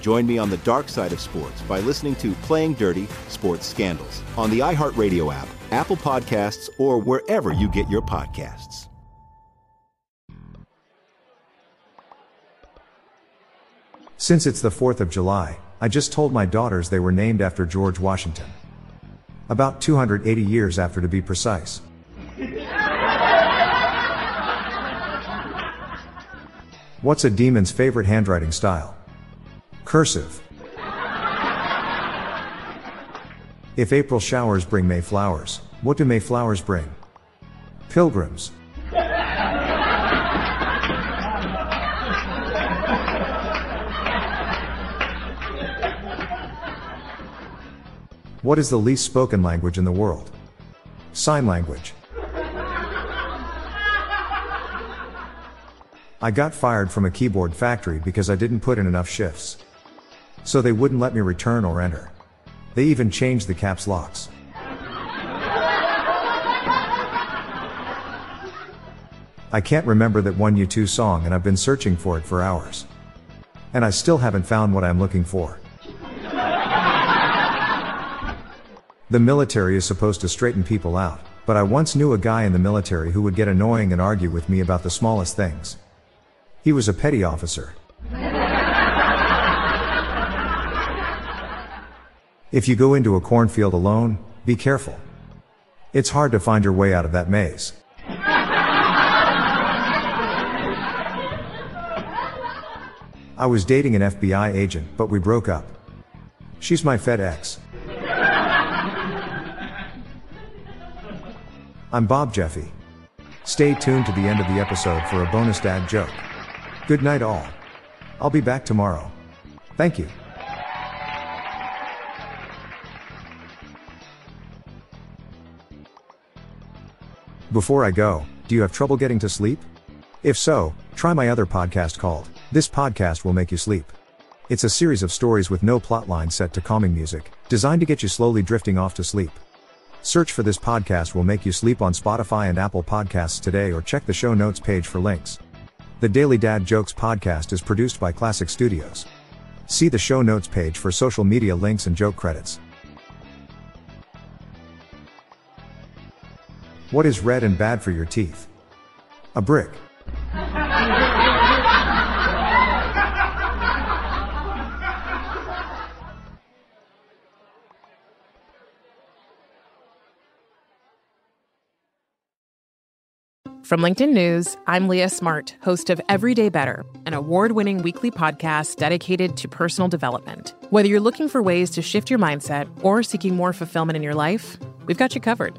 Join me on the dark side of sports by listening to Playing Dirty Sports Scandals on the iHeartRadio app, Apple Podcasts, or wherever you get your podcasts. Since it's the 4th of July, I just told my daughters they were named after George Washington. About 280 years after to be precise. What's a demon's favorite handwriting style? Cursive. If April showers bring May flowers, what do May flowers bring? Pilgrims. What is the least spoken language in the world? Sign language. I got fired from a keyboard factory because I didn't put in enough shifts. So they wouldn't let me return or enter. They even changed the caps locks. I can't remember that one U2 song and I've been searching for it for hours. And I still haven't found what I'm looking for. The military is supposed to straighten people out, but I once knew a guy in the military who would get annoying and argue with me about the smallest things. He was a petty officer. If you go into a cornfield alone, be careful. It's hard to find your way out of that maze. I was dating an FBI agent, but we broke up. She's my FedEx. I'm Bob Jeffy. Stay tuned to the end of the episode for a bonus dad joke. Good night, all. I'll be back tomorrow. Thank you. Before I go, do you have trouble getting to sleep? If so, try my other podcast called This Podcast Will Make You Sleep. It's a series of stories with no plotline set to calming music, designed to get you slowly drifting off to sleep. Search for This Podcast Will Make You Sleep on Spotify and Apple Podcasts today or check the show notes page for links. The Daily Dad Jokes podcast is produced by Classic Studios. See the show notes page for social media links and joke credits. What is red and bad for your teeth? A brick. From LinkedIn News, I'm Leah Smart, host of Everyday Better, an award winning weekly podcast dedicated to personal development. Whether you're looking for ways to shift your mindset or seeking more fulfillment in your life, we've got you covered.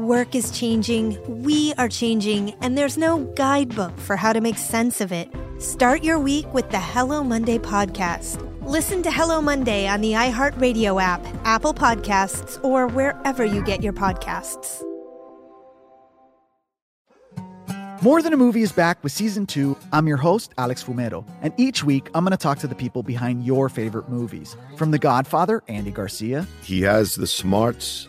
Work is changing, we are changing, and there's no guidebook for how to make sense of it. Start your week with the Hello Monday podcast. Listen to Hello Monday on the iHeartRadio app, Apple Podcasts, or wherever you get your podcasts. More Than a Movie is back with season two. I'm your host, Alex Fumero, and each week I'm going to talk to the people behind your favorite movies. From The Godfather, Andy Garcia. He has the smarts